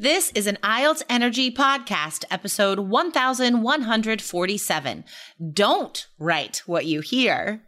This is an IELTS Energy podcast, episode 1147. Don't write what you hear.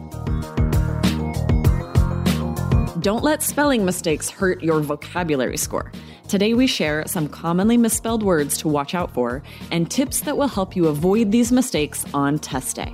Don't let spelling mistakes hurt your vocabulary score. Today, we share some commonly misspelled words to watch out for and tips that will help you avoid these mistakes on test day.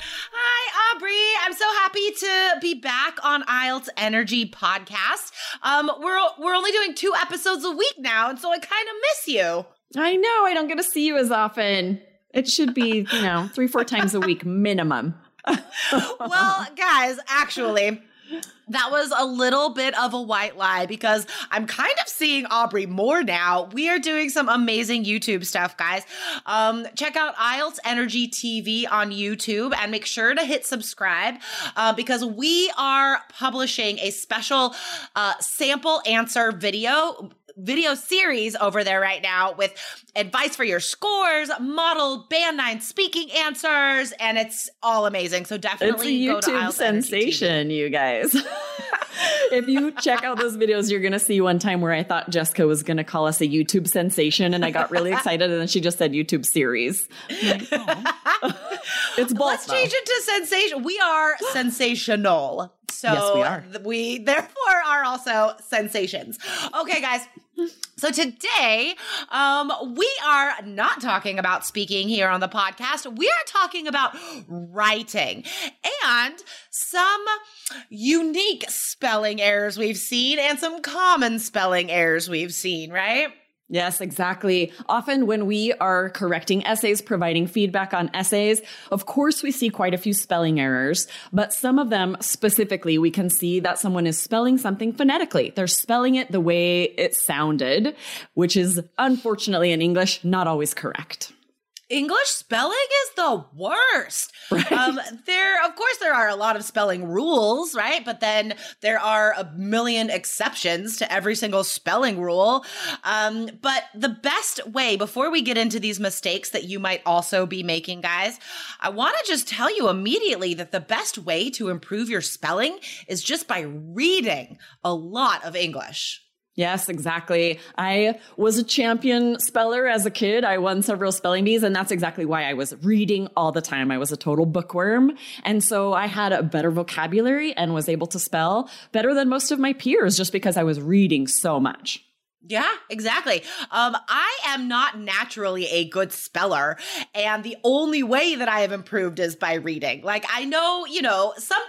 Hi, Aubrey. I'm so happy to be back on IELTS Energy podcast. Um, we're we're only doing two episodes a week now, and so I kind of miss you. I know I don't get to see you as often. It should be, you know, three, four times a week minimum. well, guys, actually, that was a little bit of a white lie because I'm kind of seeing Aubrey more now. We are doing some amazing YouTube stuff, guys. Um, check out IELTS Energy TV on YouTube and make sure to hit subscribe uh, because we are publishing a special uh, sample answer video video series over there right now with advice for your scores, model band nine speaking answers, and it's all amazing. So definitely it's a YouTube sensation, you guys. if you check out those videos, you're gonna see one time where I thought Jessica was gonna call us a YouTube sensation, and I got really excited, and then she just said YouTube series. Like, oh. it's both. Let's though. change it to sensation. We are sensational. So yes, we are. We therefore are also sensations. Okay, guys. So today, um, we are not talking about speaking here on the podcast. We are talking about writing and some unique spelling errors we've seen and some common spelling errors we've seen, right? Yes, exactly. Often when we are correcting essays, providing feedback on essays, of course we see quite a few spelling errors, but some of them specifically we can see that someone is spelling something phonetically. They're spelling it the way it sounded, which is unfortunately in English not always correct. English spelling is the worst. Right. Um, there, of course, there are a lot of spelling rules, right? But then there are a million exceptions to every single spelling rule. Um, but the best way, before we get into these mistakes that you might also be making, guys, I want to just tell you immediately that the best way to improve your spelling is just by reading a lot of English. Yes, exactly. I was a champion speller as a kid. I won several spelling bees, and that's exactly why I was reading all the time. I was a total bookworm. And so I had a better vocabulary and was able to spell better than most of my peers just because I was reading so much. Yeah, exactly. Um, I am not naturally a good speller, and the only way that I have improved is by reading. Like I know, you know, some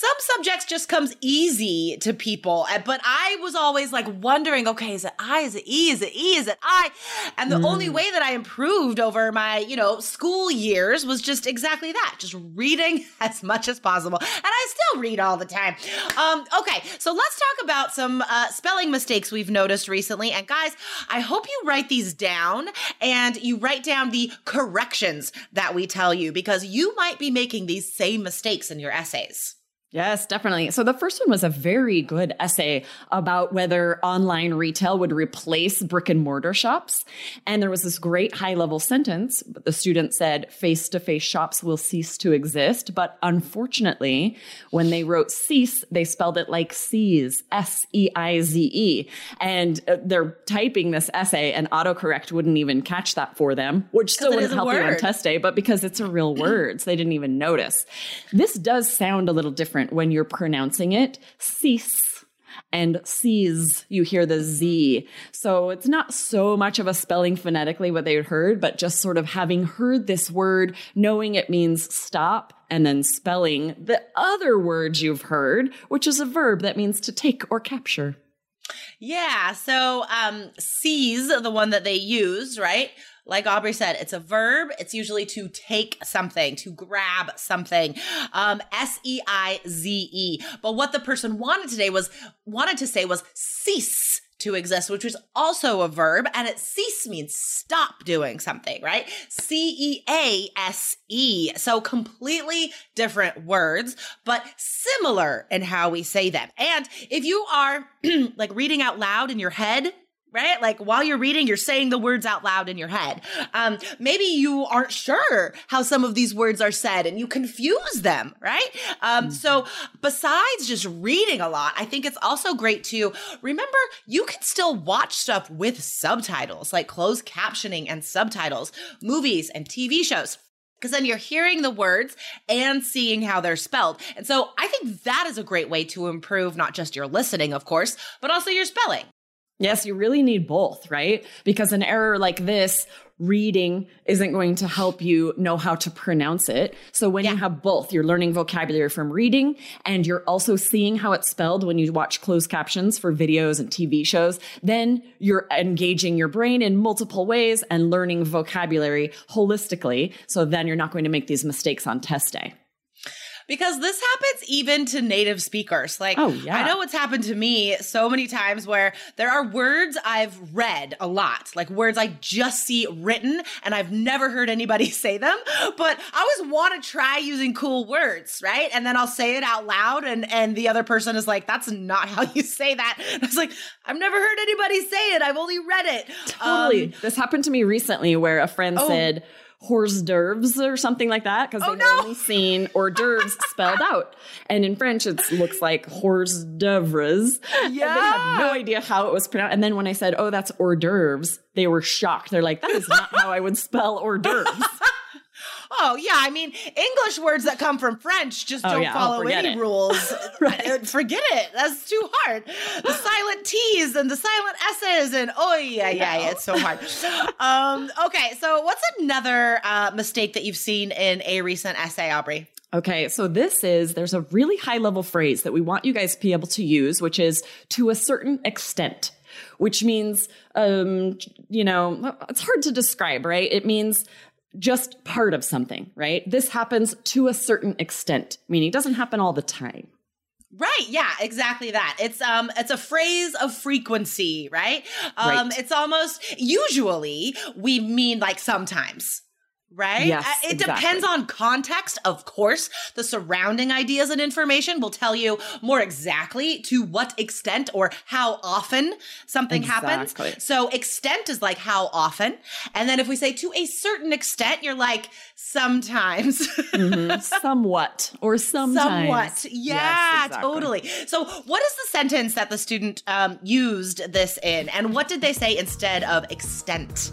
some subjects just comes easy to people, eh, but I was always like wondering, okay, is it I? Is it E? Is it E? Is it I? And the mm. only way that I improved over my, you know, school years was just exactly that, just reading as much as possible, and I still read all the time. Um, okay, so let's talk about some uh, spelling mistakes we've noticed recently recently. And guys, I hope you write these down and you write down the corrections that we tell you because you might be making these same mistakes in your essays. Yes, definitely. So the first one was a very good essay about whether online retail would replace brick and mortar shops. And there was this great high level sentence. The student said face to face shops will cease to exist. But unfortunately, when they wrote cease, they spelled it like seize, S E I Z E. And uh, they're typing this essay and autocorrect wouldn't even catch that for them, which still wouldn't help you on test day. But because it's a real word, so they didn't even notice. This does sound a little different different when you're pronouncing it. Cease and seize, you hear the Z. So it's not so much of a spelling phonetically what they heard, but just sort of having heard this word, knowing it means stop, and then spelling the other words you've heard, which is a verb that means to take or capture. Yeah. So um seize, the one that they used, right? Like Aubrey said, it's a verb. It's usually to take something, to grab something. Um, S E I Z E. But what the person wanted today was wanted to say was cease to exist, which is also a verb, and it cease means stop doing something, right? C E A S E. So completely different words, but similar in how we say them. And if you are like reading out loud in your head, right? Like while you're reading, you're saying the words out loud in your head. Um, maybe you aren't sure how some of these words are said and you confuse them, right? Um, mm-hmm. So besides just reading a lot, I think it's also great to remember you can still watch stuff with subtitles, like closed captioning and subtitles, movies and TV shows because then you're hearing the words and seeing how they're spelled. And so I think that is a great way to improve not just your listening, of course, but also your spelling. Yes, you really need both, right? Because an error like this, reading isn't going to help you know how to pronounce it. So when yeah. you have both, you're learning vocabulary from reading and you're also seeing how it's spelled when you watch closed captions for videos and TV shows, then you're engaging your brain in multiple ways and learning vocabulary holistically. So then you're not going to make these mistakes on test day because this happens even to native speakers. Like, oh, yeah. I know what's happened to me so many times where there are words I've read a lot, like words I just see written and I've never heard anybody say them. But I always want to try using cool words, right? And then I'll say it out loud, and and the other person is like, "That's not how you say that." And I was like, "I've never heard anybody say it. I've only read it." Totally. Um, this happened to me recently, where a friend oh. said hors d'oeuvres or something like that because oh, they've no. only seen hors d'oeuvres spelled out. And in French, it looks like hors d'oeuvres. Yeah. And they had no idea how it was pronounced. And then when I said, oh, that's hors d'oeuvres, they were shocked. They're like, that is not how I would spell hors d'oeuvres. Oh yeah, I mean English words that come from French just oh, don't yeah, follow any it. rules. right. Uh, forget it. That's too hard. The silent T's and the silent S's and oh yeah, yeah, yeah. It's so hard. um, okay, so what's another uh, mistake that you've seen in a recent essay, Aubrey? Okay, so this is there's a really high level phrase that we want you guys to be able to use, which is to a certain extent which means, um, you know, it's hard to describe, right? It means just part of something, right? This happens to a certain extent, meaning it doesn't happen all the time. Right. Yeah, exactly that. It's um it's a phrase of frequency, right? Um right. it's almost usually we mean like sometimes right? Yes, uh, it exactly. depends on context, of course. The surrounding ideas and information will tell you more exactly to what extent or how often something exactly. happens. So, extent is like how often. And then if we say to a certain extent, you're like sometimes. mm-hmm. Somewhat or sometimes. Somewhat. Yeah, yes, exactly. totally. So, what is the sentence that the student um, used this in? And what did they say instead of extent?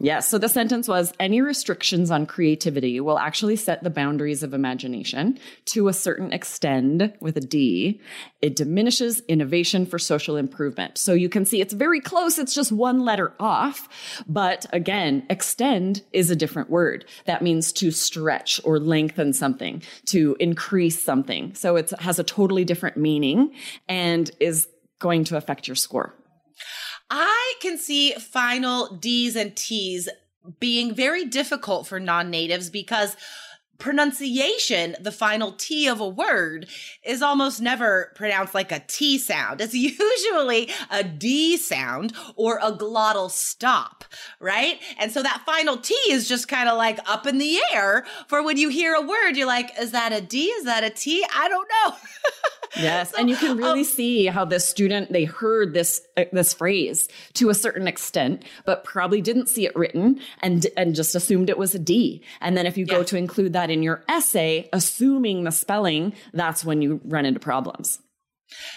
Yes. So the sentence was any restrictions on creativity will actually set the boundaries of imagination to a certain extent with a D. It diminishes innovation for social improvement. So you can see it's very close. It's just one letter off. But again, extend is a different word. That means to stretch or lengthen something, to increase something. So it has a totally different meaning and is going to affect your score. I can see final D's and T's being very difficult for non natives because pronunciation, the final T of a word, is almost never pronounced like a T sound. It's usually a D sound or a glottal stop, right? And so that final T is just kind of like up in the air for when you hear a word, you're like, is that a D? Is that a T? I don't know. Yes, so, and you can really um, see how this student they heard this uh, this phrase to a certain extent, but probably didn't see it written and and just assumed it was a D. And then if you yeah. go to include that in your essay, assuming the spelling, that's when you run into problems.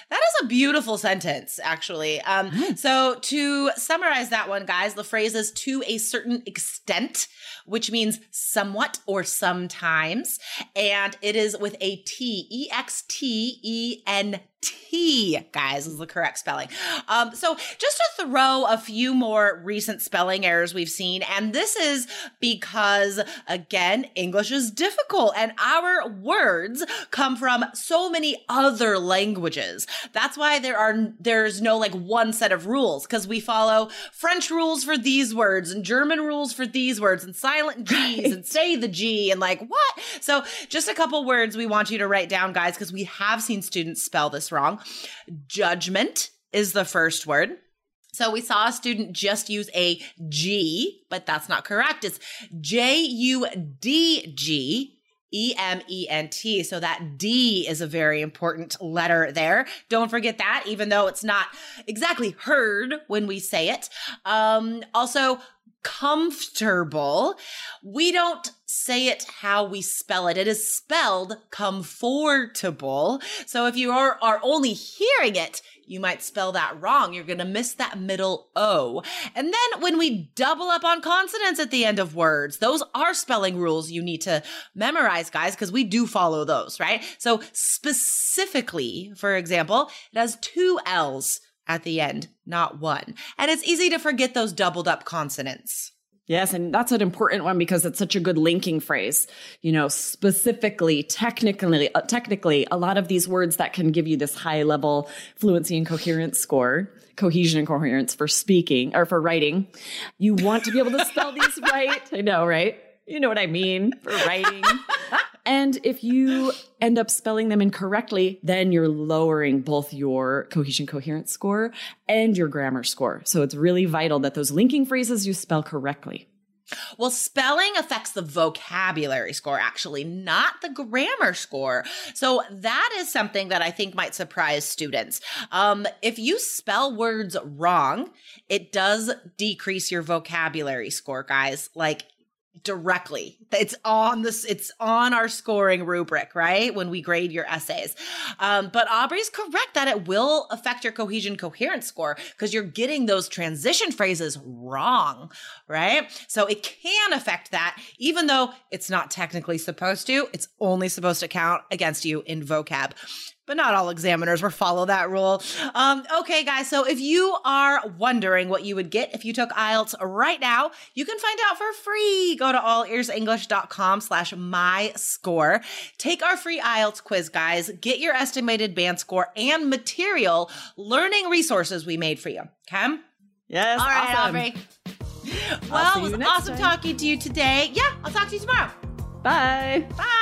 That is a beautiful sentence, actually. Um, so, to summarize that one, guys, the phrase is to a certain extent, which means somewhat or sometimes. And it is with a T, E X T E N T, guys, is the correct spelling. Um, so just to throw a few more recent spelling errors we've seen, and this is because, again, English is difficult and our words come from so many other languages. That's why there are, there's no like one set of rules because we follow French rules for these words and German rules for these words and silent G's right. and say the G and like what? So just a couple words we want you to write down, guys, because we have seen students spell this wrong. Judgment is the first word. So we saw a student just use a G, but that's not correct. It's J U D G E M E N T. So that D is a very important letter there. Don't forget that, even though it's not exactly heard when we say it. Um, also, comfortable. We don't say it how we spell it. It is spelled comfortable. So if you are, are only hearing it, you might spell that wrong. You're going to miss that middle O. And then when we double up on consonants at the end of words, those are spelling rules you need to memorize, guys, because we do follow those, right? So specifically, for example, it has two L's at the end, not one. And it's easy to forget those doubled up consonants. Yes, and that's an important one because it's such a good linking phrase. You know, specifically, technically, uh, technically, a lot of these words that can give you this high level fluency and coherence score, cohesion and coherence for speaking or for writing. You want to be able to spell these right. I know, right? You know what I mean for writing. And if you end up spelling them incorrectly, then you're lowering both your cohesion coherence score and your grammar score. So it's really vital that those linking phrases you spell correctly. Well, spelling affects the vocabulary score, actually, not the grammar score. So that is something that I think might surprise students. Um, if you spell words wrong, it does decrease your vocabulary score, guys. Like directly. It's on this, it's on our scoring rubric, right? When we grade your essays. Um, but Aubrey's correct that it will affect your cohesion coherence score because you're getting those transition phrases wrong, right? So it can affect that, even though it's not technically supposed to. It's only supposed to count against you in vocab but not all examiners will follow that rule. Um, okay, guys. So if you are wondering what you would get if you took IELTS right now, you can find out for free. Go to allearsenglish.com slash my score. Take our free IELTS quiz, guys. Get your estimated band score and material learning resources we made for you. Okay? Yes. All right, awesome. Aubrey. Well, it was awesome time. talking to you today. Yeah, I'll talk to you tomorrow. Bye. Bye.